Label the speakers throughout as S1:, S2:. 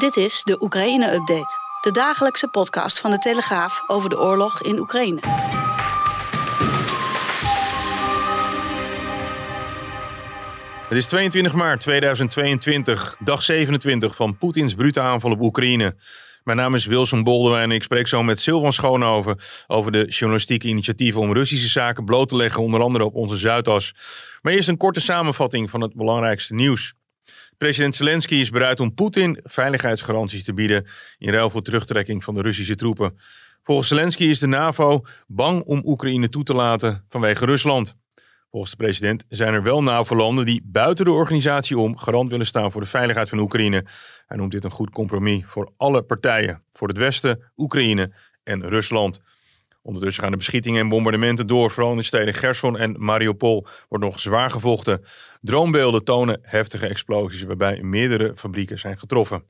S1: Dit is de Oekraïne-update. De dagelijkse podcast van de Telegraaf over de oorlog in Oekraïne.
S2: Het is 22 maart 2022, dag 27 van Poetins brute aanval op Oekraïne. Mijn naam is Wilson Boldewijn en ik spreek zo met Silvan Schoonhoven over de journalistieke initiatieven om Russische zaken bloot te leggen, onder andere op onze Zuidas. Maar eerst een korte samenvatting van het belangrijkste nieuws. President Zelensky is bereid om Poetin veiligheidsgaranties te bieden in ruil voor terugtrekking van de Russische troepen. Volgens Zelensky is de NAVO bang om Oekraïne toe te laten vanwege Rusland. Volgens de president zijn er wel NAVO-landen die buiten de organisatie om garant willen staan voor de veiligheid van Oekraïne. Hij noemt dit een goed compromis voor alle partijen, voor het Westen, Oekraïne en Rusland. Ondertussen gaan de beschietingen en bombardementen door. Vooral in de steden Gerson en Mariupol wordt nog zwaar gevochten. Droombeelden tonen heftige explosies waarbij meerdere fabrieken zijn getroffen.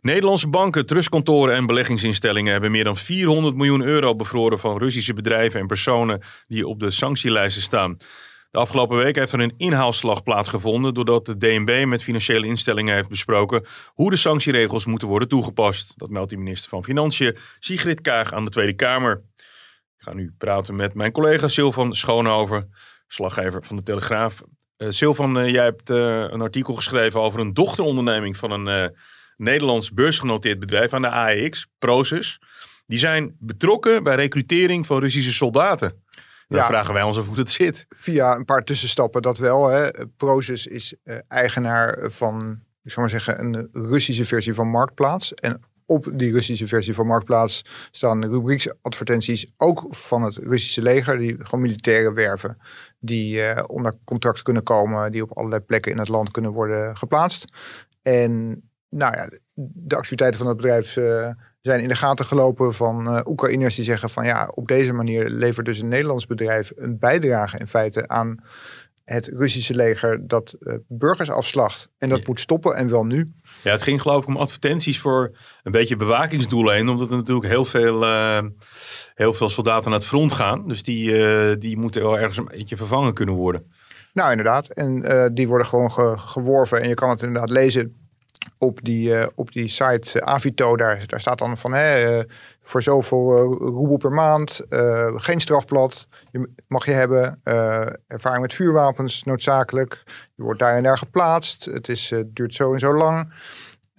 S2: Nederlandse banken, trustkantoren en beleggingsinstellingen hebben meer dan 400 miljoen euro bevroren van Russische bedrijven en personen die op de sanctielijsten staan. De afgelopen week heeft er een inhaalslag plaatsgevonden doordat de DNB met financiële instellingen heeft besproken hoe de sanctieregels moeten worden toegepast. Dat meldt de minister van Financiën Sigrid Kaag aan de Tweede Kamer. Ik ga nu praten met mijn collega Silvan Schoonhoven, slaggever van de Telegraaf. Uh, Silvan, uh, jij hebt uh, een artikel geschreven over een dochteronderneming van een Nederlands beursgenoteerd bedrijf aan de AEX, Proces. Die zijn betrokken bij recrutering van Russische soldaten. Dan ja, vragen wij ons af hoe het zit.
S3: Via een paar tussenstappen dat wel. Hè. Proces is uh, eigenaar van, ik zou maar zeggen, een Russische versie van Marktplaats. En op die Russische versie van Marktplaats staan rubrieksadvertenties ook van het Russische leger. Die gewoon militairen werven. Die uh, onder contract kunnen komen. Die op allerlei plekken in het land kunnen worden geplaatst. En nou ja, de activiteiten van het bedrijf uh, zijn in de gaten gelopen van uh, Oekraïners die zeggen van ja, op deze manier levert dus een Nederlands bedrijf een bijdrage in feite aan het Russische leger dat uh, burgers afslacht. En dat moet stoppen en wel nu.
S2: Ja, het ging geloof ik om advertenties voor een beetje bewakingsdoeleinden, omdat er natuurlijk heel veel, heel veel soldaten naar het front gaan. Dus die, die moeten wel ergens een beetje vervangen kunnen worden.
S3: Nou, inderdaad. En die worden gewoon ge geworven. En je kan het inderdaad lezen op die, uh, op die site uh, Avito, daar, daar staat dan van hè, uh, voor zoveel roebel per maand, geen strafblad, je, mag je hebben, ervaring met vuurwapens noodzakelijk, je wordt daar en daar geplaatst, het is, duurt zo en zo lang.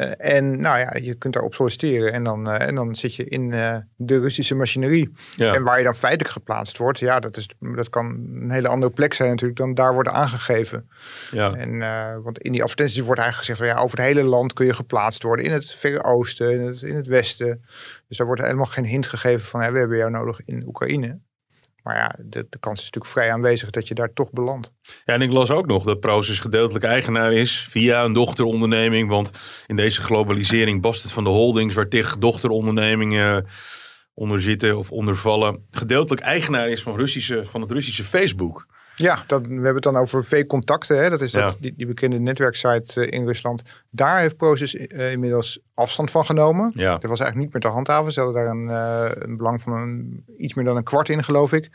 S3: Eh, en nou ja, je kunt daarop solliciteren en dan, uh, en dan zit je in uh, de Russische machinerie. En waar je dan feitelijk geplaatst wordt, ja, dat, is, dat kan een hele andere plek zijn natuurlijk dan daar wordt aangegeven. Ja. En, want in die advertenties wordt eigenlijk gezegd van ja, over het hele land kun je geplaatst worden. In het Verre Oosten, in het, in het Westen. Dus daar wordt helemaal geen hint gegeven van we hebben jou nodig in Oekraïne. Maar ja, de, kans is natuurlijk vrij aanwezig dat je daar toch belandt.
S2: Ja, en ik las ook nog dat Proces gedeeltelijk eigenaar is via een dochteronderneming. Want in deze globalisering bast het van de holdings waar tig dochterondernemingen onder zitten of onder vallen. Gedeeltelijk eigenaar is van, Russische, van het Russische Facebook.
S3: Ja, dat, we hebben het dan over V-contacten. Dat is dat, die, die, bekende netwerksite uh, in Rusland. Daar heeft Proces uh, inmiddels afstand van genomen. Ja. Dat was eigenlijk niet meer te handhaven. Ze hadden daar een, een belang van een, iets meer dan een kwart in, geloof ik.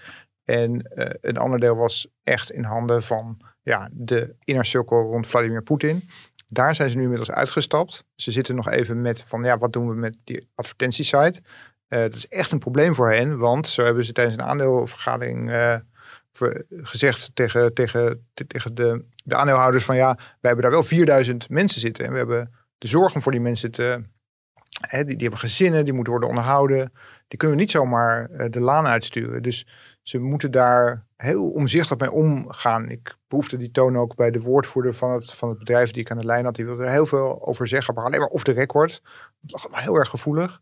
S3: En een ander deel was echt in handen van ja, de inner circle rond Vladimir Poetin. Daar zijn ze nu inmiddels uitgestapt. Ze zitten nog even met van ja, wat doen we met die advertentiesite? dat is echt een probleem voor hen, want zo hebben ze tijdens een aandeelvergadering gezegd tegen, tegen, tegen de, de aandeelhouders van ja, wij hebben daar wel 4000 mensen zitten. En we hebben de zorgen voor die mensen te, hè, die, die hebben gezinnen, die moeten worden onderhouden. Die kunnen we niet zomaar uh, de laan uitsturen. Dus ze moeten daar heel omzichtig mee omgaan. Ik proefde die toon ook bij de woordvoerder van het, van het bedrijf die ik aan de lijn had. Die wilde er heel veel over zeggen, maar alleen maar off the record. Dat lag heel erg gevoelig.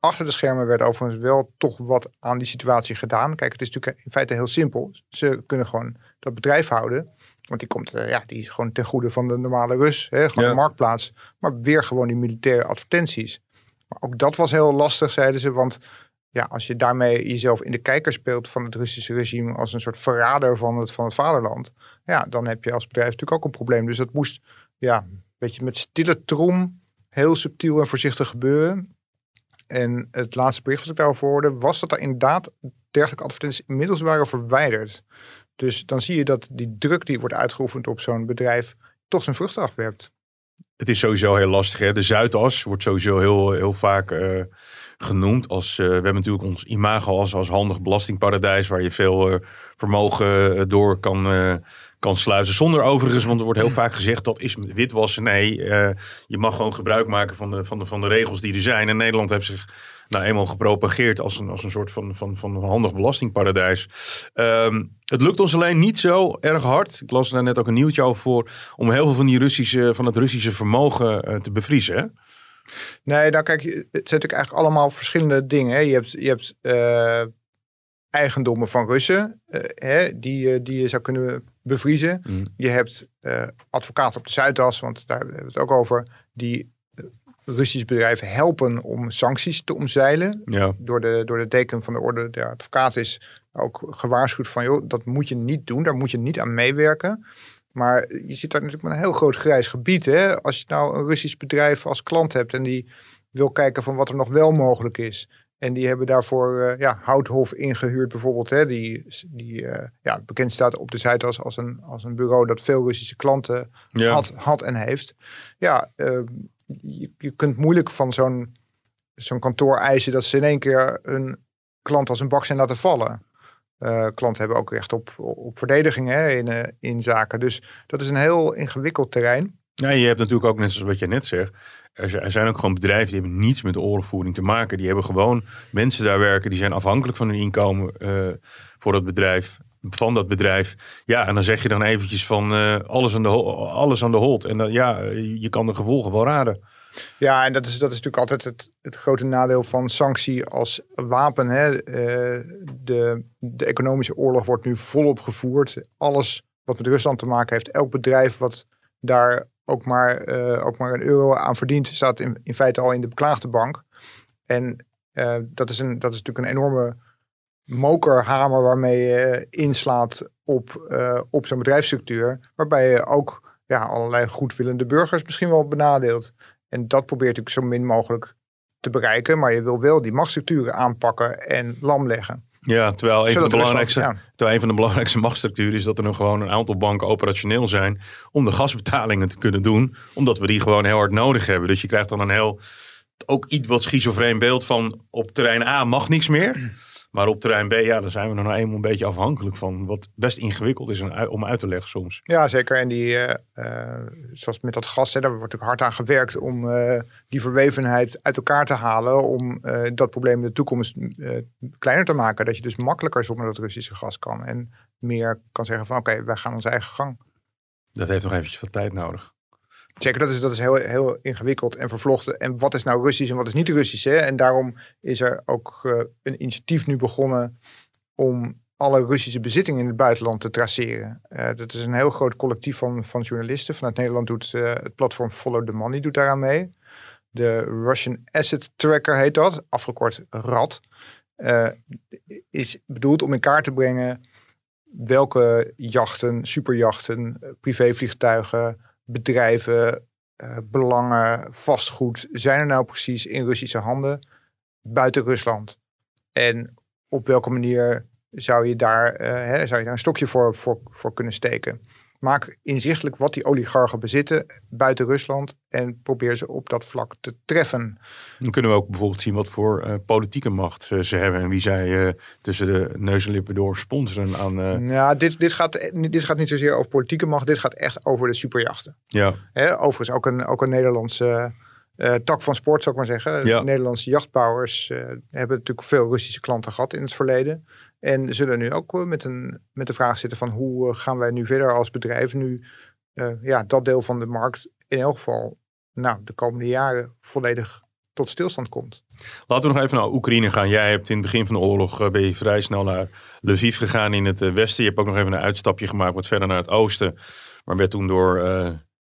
S3: Achter de schermen werd overigens wel toch wat aan die situatie gedaan. Kijk, het is natuurlijk in feite heel simpel. Ze kunnen gewoon dat bedrijf houden. Want die, komt, ja, die is gewoon ten goede van de normale Rus. Hè, gewoon de marktplaats. Maar weer gewoon die militaire advertenties. Maar ook dat was heel lastig, zeiden ze. Want ja, als je daarmee jezelf in de kijker speelt van het Russische regime als een soort verrader van het, van het vaderland, ja, dan heb je als bedrijf natuurlijk ook een probleem. Dus dat moest, ja, een beetje met stille trom, heel subtiel en voorzichtig gebeuren. En het laatste bericht wat ik daarover hoorde, was dat er inderdaad dergelijke advertenties inmiddels waren verwijderd. Dus dan zie je dat die druk die wordt uitgeoefend op zo'n bedrijf toch zijn vruchten afwerpt.
S2: Het is sowieso heel lastig. Hè? De Zuidas wordt sowieso heel, heel vaak uh, genoemd. Als, uh, we hebben natuurlijk ons imago als, als handig belastingparadijs. Waar je veel uh, vermogen door kan, kan sluizen. Zonder overigens, want er wordt heel vaak gezegd dat is witwassen. Nee, je mag gewoon gebruik maken van de, van, de, van de regels die er zijn. En Nederland heeft zich nou eenmaal gepropageerd als een, als een soort van, van, van handig belastingparadijs. Ehm, het lukt ons alleen niet zo erg hard. Ik las daar net ook een nieuwtje over voor. Om heel veel van, die Russische, van het Russische vermogen uh, te bevriezen.
S3: Nee, nou kijk, het zijn natuurlijk eigenlijk allemaal verschillende dingen. Je hebt, je hebt uh, eigendommen van Russen hè, die, die je zou kunnen bevriezen. Mm. Je hebt advocaten op de Zuidas, want daar hebben we het ook over, die Russische bedrijven helpen om sancties te omzeilen. Ja. Door, de, door de deken van de orde der advocaat is ook gewaarschuwd van, joh, dat moet je niet doen, daar moet je niet aan meewerken. Maar je zit daar natuurlijk met een heel groot grijs gebied. Hè? Als je nou een Russisch bedrijf als klant hebt en die wil kijken van wat er nog wel mogelijk is. En die hebben daarvoor uh, ja, Houthof ingehuurd bijvoorbeeld. Hè, die die uh, ja, bekend staat op de Zuidas als een, als een bureau dat veel Russische klanten had, had en heeft. Ja, uh, je, je kunt moeilijk van zo'n zo'n kantoor eisen dat ze in één keer een klant als een bak zijn laten vallen. Uh, klanten hebben ook recht op, op verdediging hè, in, in zaken. Dus dat is een heel ingewikkeld terrein.
S2: Ja, je hebt natuurlijk ook, net zoals wat je net zegt, er zijn ook gewoon bedrijven die hebben niets met oorlogvoering te maken. Die hebben gewoon mensen daar werken, die zijn afhankelijk van hun inkomen uh, voor dat bedrijf van dat bedrijf. Ja, en dan zeg je dan eventjes van uh, alles, aan de, alles aan de hold. En dan, ja, je kan de gevolgen wel raden.
S3: Ja, en dat is, dat is natuurlijk altijd het, het grote nadeel van sanctie als wapen. Hè. De, de economische oorlog wordt nu volop gevoerd. Alles wat met Rusland te maken heeft, elk bedrijf wat daar ook maar, uh, ook maar een euro aan verdient, staat in, in feite al in de beklaagde bank. En dat, is een, dat is natuurlijk een enorme mokerhamer waarmee je inslaat op, op zo'n bedrijfsstructuur. Waarbij je ook ja, allerlei goedwillende burgers misschien wel benadeelt. En dat probeert natuurlijk zo min mogelijk te bereiken. Maar je wil wel die machtsstructuren aanpakken en lam leggen.
S2: Ja, terwijl een, van de belangrijkste, terwijl een van de belangrijkste machtsstructuren is dat er nog gewoon een aantal banken operationeel zijn om de gasbetalingen te kunnen doen. Omdat we die gewoon heel hard nodig hebben. Dus je krijgt dan een heel, ook iets wat schizofreen beeld van op terrein A mag niks meer. Maar op terrein B, ja, daar zijn we nog nou eenmaal een beetje afhankelijk van. Wat best ingewikkeld is om uit te leggen soms.
S3: Ja, zeker. En die, uh, uh, zoals met dat gas, hè, daar wordt natuurlijk hard aan gewerkt om uh, die verwevenheid uit elkaar te halen. Om dat probleem in de toekomst kleiner te maken. Dat je dus makkelijker zonder dat Russische gas kan. En meer kan zeggen van oké, wij gaan onze eigen gang.
S2: Dat heeft nog eventjes wat tijd nodig.
S3: Zeker, dat is, dat is heel, heel ingewikkeld en vervlochten. En wat is nou Russisch en wat is niet Russisch? Hè? En daarom is er ook uh, een initiatief nu begonnen om alle Russische bezittingen in het buitenland te traceren. Uh, dat is een heel groot collectief van, van journalisten. Vanuit Nederland doet uh, het platform Follow the Money doet daaraan mee. De Russian Asset Tracker heet dat, afgekort RAD. is bedoeld om in kaart te brengen welke jachten, superjachten, privévliegtuigen bedrijven, uh, belangen, vastgoed zijn er nou precies in Russische handen buiten Rusland? En op welke manier zou je daar, uh, hè, zou je daar een stokje voor, voor, voor kunnen steken? Maak inzichtelijk wat die oligarchen bezitten buiten Rusland en probeer ze op dat vlak te treffen.
S2: Dan kunnen we ook bijvoorbeeld zien wat voor uh, politieke macht uh, ze hebben en wie zij uh, tussen de neus en lippen door sponsoren aan.
S3: Ja, dit, dit, gaat, dit gaat niet zozeer over politieke macht, dit gaat echt over de superjachten.
S2: Ja.
S3: Hè, overigens ook een, ook een Nederlandse tak van sport, zou ik maar zeggen. Ja. Nederlandse jachtbouwers hebben natuurlijk veel Russische klanten gehad in het verleden. En zullen nu ook met, een, met de vraag zitten van hoe eh, gaan wij nu verder als bedrijf nu ja, dat deel van de markt in elk geval nou, de komende jaren volledig tot stilstand komt.
S2: Laten we nog even naar Oekraïne gaan. Jij hebt in het begin van de oorlog eh, ben je vrij snel naar Lviv gegaan in het westen. Je hebt ook nog even een uitstapje gemaakt wat verder naar het oosten. Maar werd toen door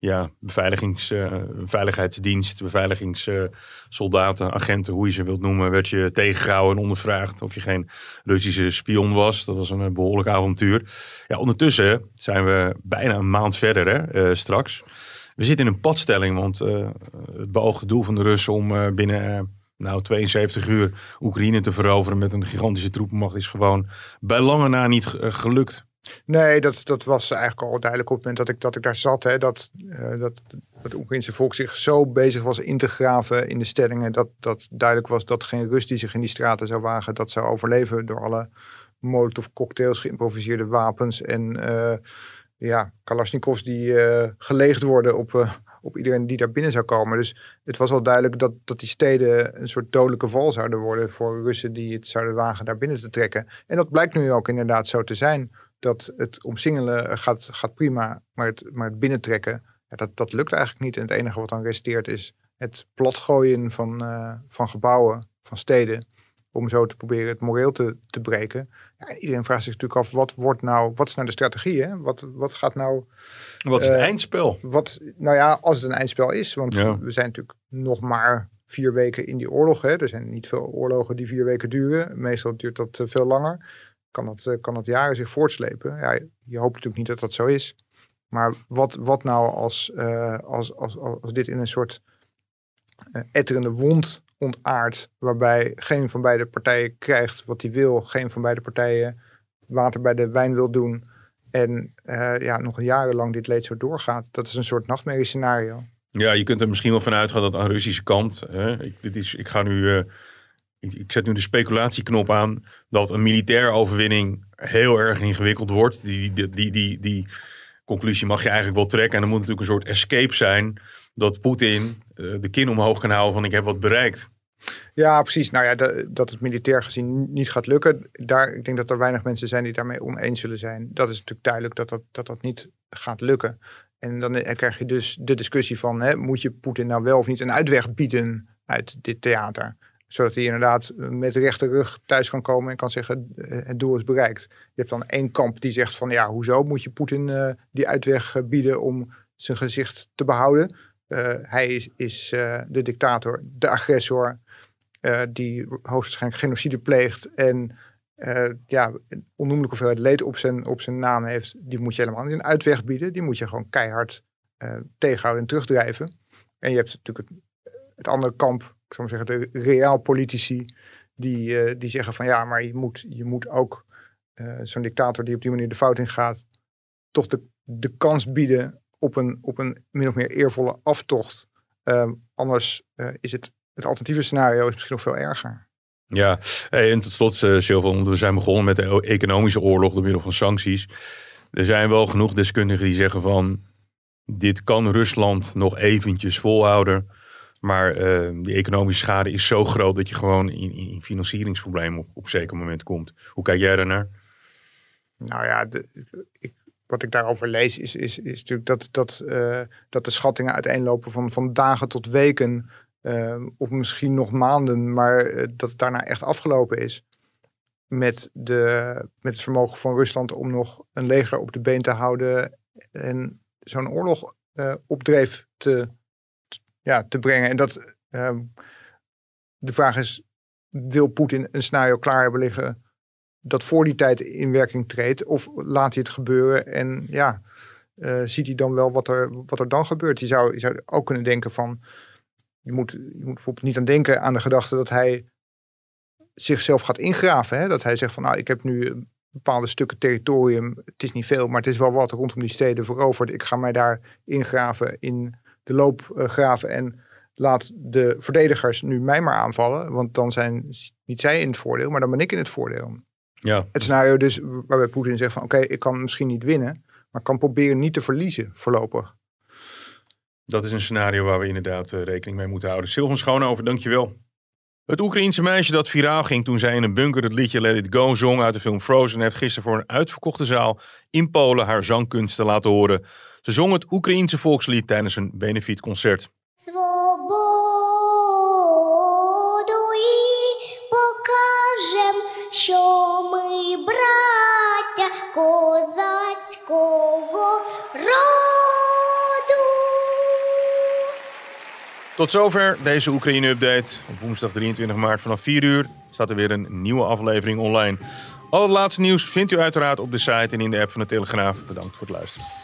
S2: ja, beveiligings, uh, veiligheidsdienst, beveiligingssoldaten, agenten, hoe je ze wilt noemen, werd je tegengehouden en ondervraagd of je geen Russische spion was. Dat was een behoorlijk avontuur. Ja, ondertussen zijn we bijna een maand verder hè, uh, straks. We zitten in een padstelling, want het beoogde doel van de Russen om binnen nou, 72 uur Oekraïne te veroveren met een gigantische troepenmacht is gewoon bij lange na niet gelukt.
S3: Nee, dat, dat was eigenlijk al duidelijk op het moment dat ik, dat ik daar zat. Hè, dat, uh, dat het Oekraïnse volk zich zo bezig was in te graven in de stellingen. Dat, dat duidelijk was dat geen Rus die zich in die straten zou wagen, dat zou overleven door alle molotov cocktails, geïmproviseerde wapens en uh, ja, Kalashnikovs die uh, geleegd worden op, op iedereen die daar binnen zou komen. Dus het was al duidelijk dat, dat die steden een soort dodelijke val zouden worden voor Russen die het zouden wagen daar binnen te trekken. En dat blijkt nu ook inderdaad zo te zijn dat het omsingelen gaat, gaat prima, maar het, maar het binnentrekken, ja, dat, dat lukt eigenlijk niet. En het enige wat dan resteert is het platgooien van, uh, van gebouwen, van steden, om zo te proberen het moreel te, te breken. Ja, iedereen vraagt zich natuurlijk af, wat, wordt nou, wat is nou de strategie? Hè? Wat, wat gaat nou...
S2: Wat is het uh, eindspel?
S3: Wat, nou ja, als het een eindspel is, want we zijn natuurlijk nog maar vier weken in die oorlog. Hè? Er zijn niet veel oorlogen die vier weken duren. Meestal duurt dat veel langer kan dat, eh, kan dat jaren zich voortslepen. Ja, je hoopt natuurlijk niet dat dat zo is. Maar wat, wat nou als, uh, als, als, als dit in een soort uh, etterende wond ontaart, waarbij geen van beide partijen krijgt wat hij wil, geen van beide partijen water bij de wijn wil doen en ja, nog jarenlang dit leed zo doorgaat. Dat is een soort nachtmerrie scenario.
S2: Ja, je kunt er misschien wel vanuit gaan dat aan de Russische kant, hè, dit is, ik ga nu ik zet nu de speculatieknop aan dat een militaire overwinning heel erg ingewikkeld wordt. Die, die, die, die, conclusie mag je eigenlijk wel trekken. En er moet natuurlijk een soort escape zijn dat Poetin uh, de kin omhoog kan houden van ik heb wat bereikt.
S3: Ja, precies. Nou ja, dat, dat het militair gezien niet gaat lukken. Daar, ik denk dat er weinig mensen zijn die daarmee oneens zullen zijn. Dat is natuurlijk duidelijk dat dat, dat, dat niet gaat lukken. En dan krijg je dus de discussie van, hè, moet je Poetin nou wel of niet een uitweg bieden uit dit theater? Zodat hij inderdaad met rechte rug thuis kan komen en kan zeggen eh, het doel is bereikt. Je hebt dan één kamp die zegt van ja, hoezo moet je Poetin uh, die uitweg bieden om zijn gezicht te behouden. Hij is, is de dictator, de agressor, die hoogstwaarschijnlijk genocide pleegt en ja, een onnoemelijke hoeveelheid leed op zijn, op zijn naam heeft. Die moet je helemaal niet een uitweg bieden. Die moet je gewoon keihard tegenhouden en terugdrijven. En je hebt natuurlijk het andere kamp zou maar zeggen, de realpolitici die, uh, die zeggen van ja, maar je moet, je moet ook uh, zo'n dictator die op die manier de fout in gaat, toch de, de kans bieden op een, op een min of meer eervolle aftocht. Uh, anders uh, is het, het alternatieve scenario is misschien nog veel erger.
S2: Ja, en tot slot, uh, we zijn begonnen met de economische oorlog door middel van sancties. Er zijn wel genoeg deskundigen die zeggen van dit kan Rusland nog eventjes volhouden. Maar uh, die economische schade is zo groot dat je gewoon in, in financieringsproblemen op, op zeker moment komt. Hoe kijk jij daarnaar?
S3: Nou ja, de, ik, wat ik daarover lees is, is, is natuurlijk dat, dat, uh, dat de schattingen uiteenlopen van, van dagen tot weken. Uh, of misschien nog maanden, maar dat het daarna echt afgelopen is. Met, de, met het vermogen van Rusland om nog een leger op de been te houden. En zo'n oorlog opdreef te ja, te brengen. En dat ehm, de vraag is, wil Poetin een scenario klaar hebben liggen dat voor die tijd in werking treedt? Of laat hij het gebeuren en ja, uh, ziet hij dan wel wat er, wat er dan gebeurt? Je zou, zou ook kunnen denken van, je moet, je moet bijvoorbeeld niet aan denken aan de gedachte dat hij zichzelf gaat ingraven. Hè? Dat hij zegt van, nou, ik heb nu bepaalde stukken territorium, het is niet veel, maar het is wel wat rondom die steden veroverd. Ik ga mij daar ingraven in de loopgraven en laat de verdedigers nu mij maar aanvallen. Want dan zijn niet zij in het voordeel, maar dan ben ik in het voordeel.
S2: Ja.
S3: Het scenario dus waarbij Poetin zegt van oké, ik kan misschien niet winnen, maar kan proberen niet te verliezen voorlopig.
S2: Dat is een scenario waar we inderdaad uh, rekening mee moeten houden. Sylvan Schoonover, dankjewel. Het Oekraïense meisje dat viraal ging toen zij in een bunker het liedje Let It Go zong uit de film Frozen heeft gisteren voor een uitverkochte zaal in Polen haar zangkunsten laten horen. Ze zong het Oekraïense volkslied tijdens een benefietconcert. Tot zover deze Oekraïne-update. Op woensdag 23 maart vanaf 4 uur staat er weer een nieuwe aflevering online. Al het laatste nieuws vindt u uiteraard op de site en in de app van de Telegraaf. Bedankt voor het luisteren.